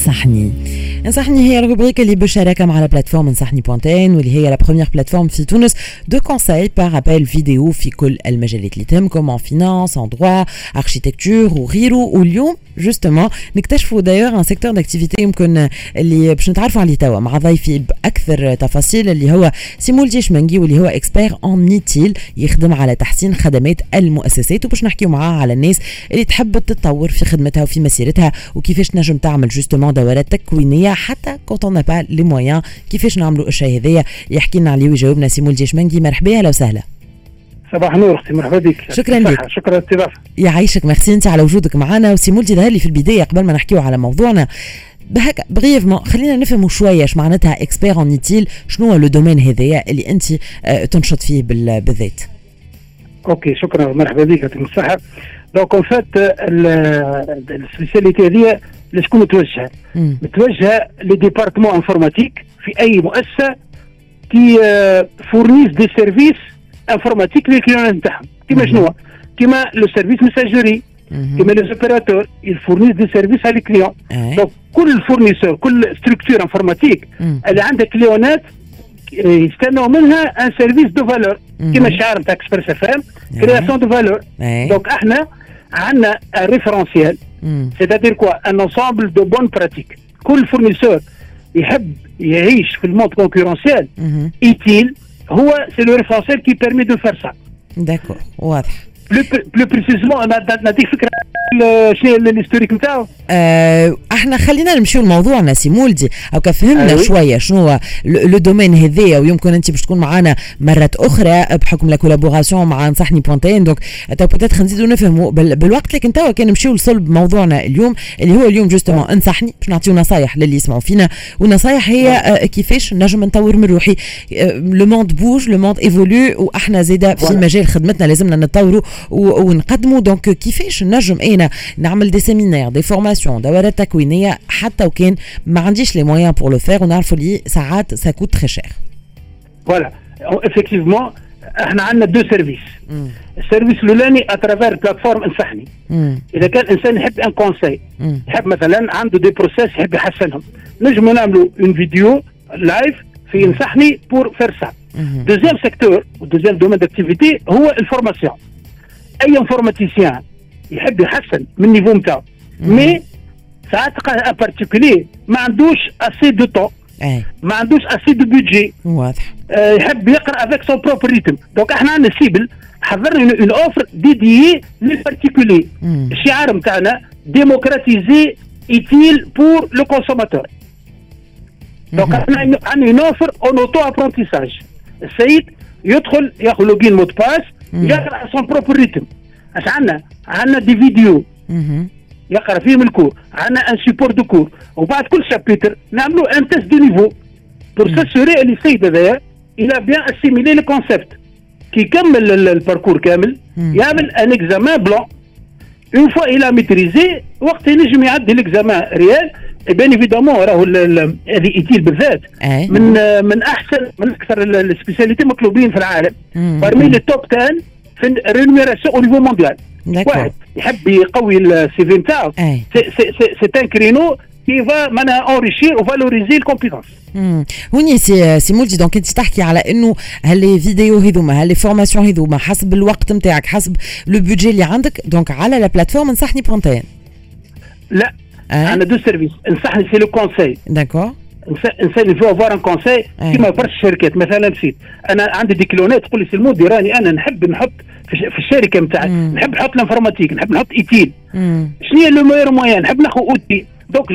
انصحني انصحني هي ال rubrique اللي بالشراكة مع plateforme انصحني point tn واللي هي la première plateforme في تونس de conseil par appel vidéo في كل المجالات اللي تهمكم en finance en droit architecture وغيره واليوم justement نكتشفوا d'ailleurs un secteur d'activité يمكن اللي باش نتعرفوا عليه توا مع ضيفي بأكثر تفاصيل اللي هو سيمول ديشمنجي واللي هو expert en ITIL يخدم على تحسين خدمات المؤسسات وباش نحكيو معاه على الناس اللي تحب تتطور في خدمتها وفي مسيرتها وكيفاش تنجم تعمل justement دورات تكوينية حتى quand on a pas les moyens. كيفاش نعملوا الشيء هذايا يحكي لنا عليه ويجاوبنا سيمول ديشمنجي مرحبا أهلا وسهلا. صباح النور أختي مرحبا بك. شكرا لك. شكرا الاستضافه يعيشك ميرسي أنت على وجودك معنا. وسيمولتي ظهر لي في البداية قبل ما نحكيو على موضوعنا. بهك brièvement خلينا نفهموا شوية اش معناتها expert en ITIL شنو هو le domaine هذايا اللي أنت آه، تنشط فيه بالذات؟ Okay شكرا مرحبا بك يعطيك الصحه donc en fait ال spécialité هذه لشكون متوجهه؟ متوجهه ل département informatique في أي مؤسسة qui fournissent des services informatiques لل clients نتاعهم. كيما شنو؟ كيما le service messagerie كيما les opérateurs ي fournissent des services على ال clients donc كل fournisseur كل structure informatique اللي عندها كليونات يستناو منها un service de valeur كيما الشعار نتاع Express FM création de valeur donc إحنا عندنا référentiel c'est-à-dire quoi un ensemble de bonnes pratiques كل fournisseur يحب يعيش في ال monde concurrentiel ITIL هو c'est le référentiel qui permet de faire ça d'accord واضح plus précisément نعطيك فكره شنو ال historique نتاعو آه إحنا خلينا نمشيو لموضوعنا سي مولدي. أو فهمنا أيوي. شوية شنو هو le domaine هذايا ويمكن أنت باش تكون معنا مرات أخرى بحكم la collaboration مع نصحني .tn. donc تو peut-être نزيدو نفهموا بالوقت لكن توا كان نمشيو لصلب موضوعنا اليوم اللي هو اليوم justement أنصحني باش نعطيو نصايح للي يسمعوا فينا. والنصايح هي آه. كيفاش نجم نطور من روحي. le monde bouge le monde évolue وأحنا زيدا في مجال خدمتنا لازمنا نتطوروا ونقدموا donc كيفاش نجم أنا نعمل des séminaires des formations دورات تكوينيه حتى وكان ما عنديش les moyens pour le faire ونعرفوا اللي ساعات ça coûte très cher voilà effectivement إحنا عندنا deux services ال service الاولاني à travers plateforme انصحني اذا كان انسان يحب un conseil يحب مثلا عنده des process يحب يحسنهم نجموا نعملوا en vidéo live في انصحني pour faire ça deuxième secteur deuxième domaine d'activité هو ال formation أي informaticien يحب يحسن من ال niveau نتاعو mais ساعات particulier ما عندوش assez de temps ما عندوش assez de budget واضح. آه يحب يقرأ avec son propre rythme donc إحنا عندنا cible حضرنا une offre dédiée لل particulier الشعار نتاعنا démocratiser ITIL pour le consommateur donc إحنا عندنا une offre en auto-apprentissage السيد يدخل ياخذ login mot de passe يقرأ son propre rythme اش عندنا عندنا des vidéos. يقرأ فيهم ال cours. عندنا un support de cours وبعد كل chapitre نعملوا un test de niveau pour s'assurer اللي السيد هذايا il a bien assimilé les concepts كي يكمل ال parcours كامل. يعمل un examen blanc une fois il a maîtrisé وقت ينجم يعدي ال examen réel bien évidemment راهو هذه ITIL بالذات. من من أحسن من أكثر ال spécialités مطلوبين في العالم. parmi les top 10 في ال rémunération au niveau mondial واحد يحب يقوي ال CV نتاعو c'est un créneau qui va معناها enrichir و valoriser ال compétences هوني سي سي مولدي donc أنت تحكي على إنه ها les vidéos هذوما ها les formations هذوما حسب الوقت نتاعك حسب le budget اللي عندك donc على la plateforme انصحني .tn لا. عندنا deux services انصحني c'est le conseil d'accord انسان veut avoir un conseil كيما برشا الشركات مثلا مشيت أنا عندي des clients تقول لي سي المولدي راني أنا نحب نحط في الشركة نتاعي نحب نحط ال informatique نحب نحط ITIL شنو هي le meilleur moyen نحب ناخذ outil donc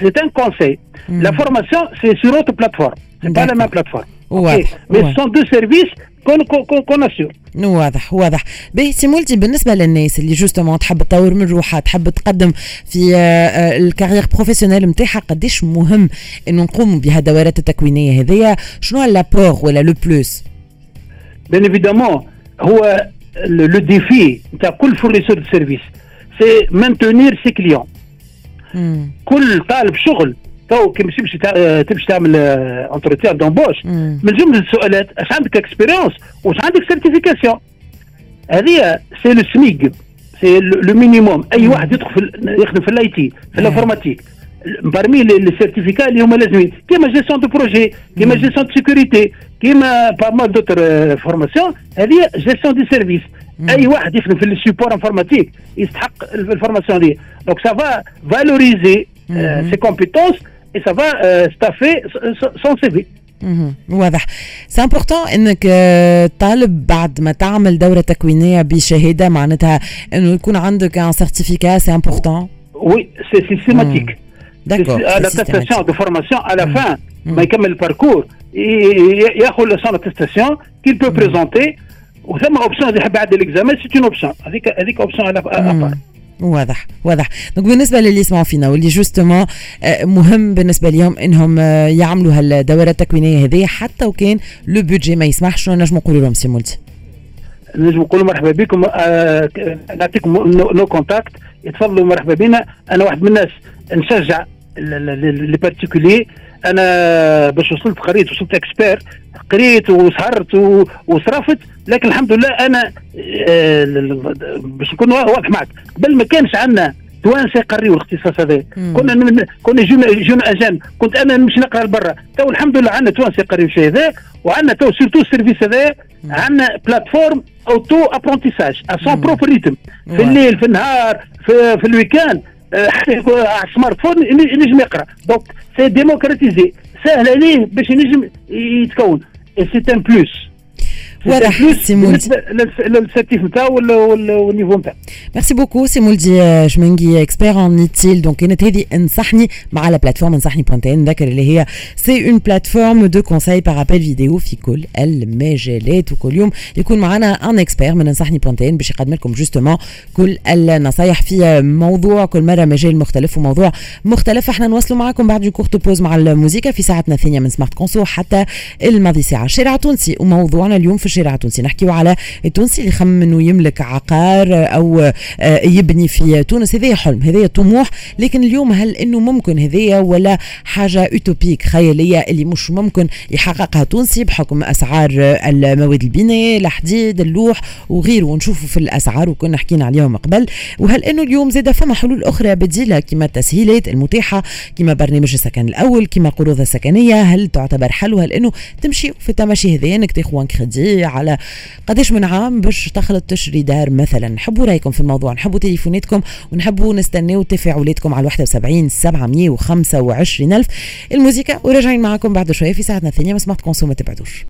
c'est un conseil la formation c'est sur autre plateforme c'est pas la même plateforme واضح mais sont deux services qu'on qu'on qu'on assure واضح واضح. باهي سي مولدي بالنسبة للناس اللي justement تحب تطور من روحها تحب تقدم في ال carrière professionnelle نتاعها قداش مهم إنه نقوم بهالدورات التكوينية هذيا؟ شنو l'apport ولا le plus bien évidemment هو le défi نتاع كل fournisseur de services c'est maintenir ses clients كل طالب شغل تو كي تمشي تمشي تعمل entretien d'embauche من جملة السؤالات اش عندك expérience واش عندك certification هذه c'est le SMIG c'est le minimum أي واحد يدخل يخدم في ال IT في ال informatique parmi les certificats اللي هما لازمين كيما gestion de projet كيما gestion de sécurité كيما pas mal d'autres formations هذه gestion des services أي واحد يخدم في ال support informatique يستحق ال formation دي. donc ça va valoriser ses compétences et ça va staffer son CV واضح c'est important انك طالب بعد ما تعمل دوره تكوينيه بشهاده معناتها انه يكون عندك un certificat c'est important oui c'est systématique l'attestation de formation à la fin. ما يكمل ال parcours ياخذ son attestation qu'il peut présenter وثم option اللي يحب يعدي ال examen c'est en option هذيك هذيك option على بار واضح واضح. donc بالنسبة للي يسمعوا فينا واللي justement مهم بالنسبة لهم إنهم يعملوا هالدورة التكوينية هذه حتى وكان le budget ما يسمحش نجموا نقولوا لهم سي مولدي نجم نقولوا مرحبا بكم آه نعطيكم nos contacts يتفضلوا مرحبا بنا. أنا واحد من الناس نشجع les particuliers أنا باش وصلت قريت وصلت expert قريت وسهرت وصرفت لكن الحمد لله أنا آه، باش نكون واضح معك. قبل ما كانش عندنا توانسه يقريوا الاختصاص هذا. كنا من كنا جونا جونا أجان. كنت أنا نمشي نقرأ لبرا. تو الحمد لله عندنا توانسه يقريوا الشيء هذا وعندنا تو surtout ال service هذا. عندنا plateforme auto-apprentissage à son propre rythme في الليل في النهار في, في ال week-end على ال smartphone ينجم يقرأ. donc c'est démocratisé سهل عليه باش ينجم يتكون. c'est un plus واضح سي مولدي لل certif نتاعو وال niveau نتاعو merci beaucoup سي مولدي شمنجي expert en نيتيل donc كانت هذه انصحني مع la plateforme انصحني point tn نذكر اللي هي c'est une plateforme de conseil par appel vidéo في كل المجالات وكل يوم يكون معنا un expert من انصحني point tn باش يقدم لكم justement كل النصايح في موضوع كل مره مجال مختلف وموضوع مختلف إحنا نواصلوا معكم بعد courte pause مع الموسيقى في ساعتنا الثانية من Smart Conso حتى الماضي ساعه شارع تونسي وموضوعنا اليوم في الشارع التونسي نحكيو على التونسي اللي يخمم انه يملك عقار أو آه، يبني في تونس. هذا حلم هذا طموح. لكن اليوم هل إنه ممكن هذايا ولا حاجة utopique خيالية اللي مش ممكن يحققها تونسي بحكم أسعار المواد البناء الحديد اللوح وغيره؟ ونشوفوا في الأسعار وكنا حكينا عليهم قبل. وهل إنه اليوم زاد فما حلول أخرى بديلة؟ كما التسهيلات المتاحة كما برنامج السكن الأول كما قروض السكنية. هل تعتبر حل وهل إنه تمشي في التماشي هذايا انك تاخذ كريدي؟ على قداش من عام باش تخلط تشري دار مثلا. نحبوا رأيكم في الموضوع. نحبوا تليفوناتكم ونحبوا نستناو تفاعلاتكم على 71 725 ألف. الموسيقى وراجعين معكم بعد شوية في ساعتنا الثانية. مع Smart Conso ما تبعدوش.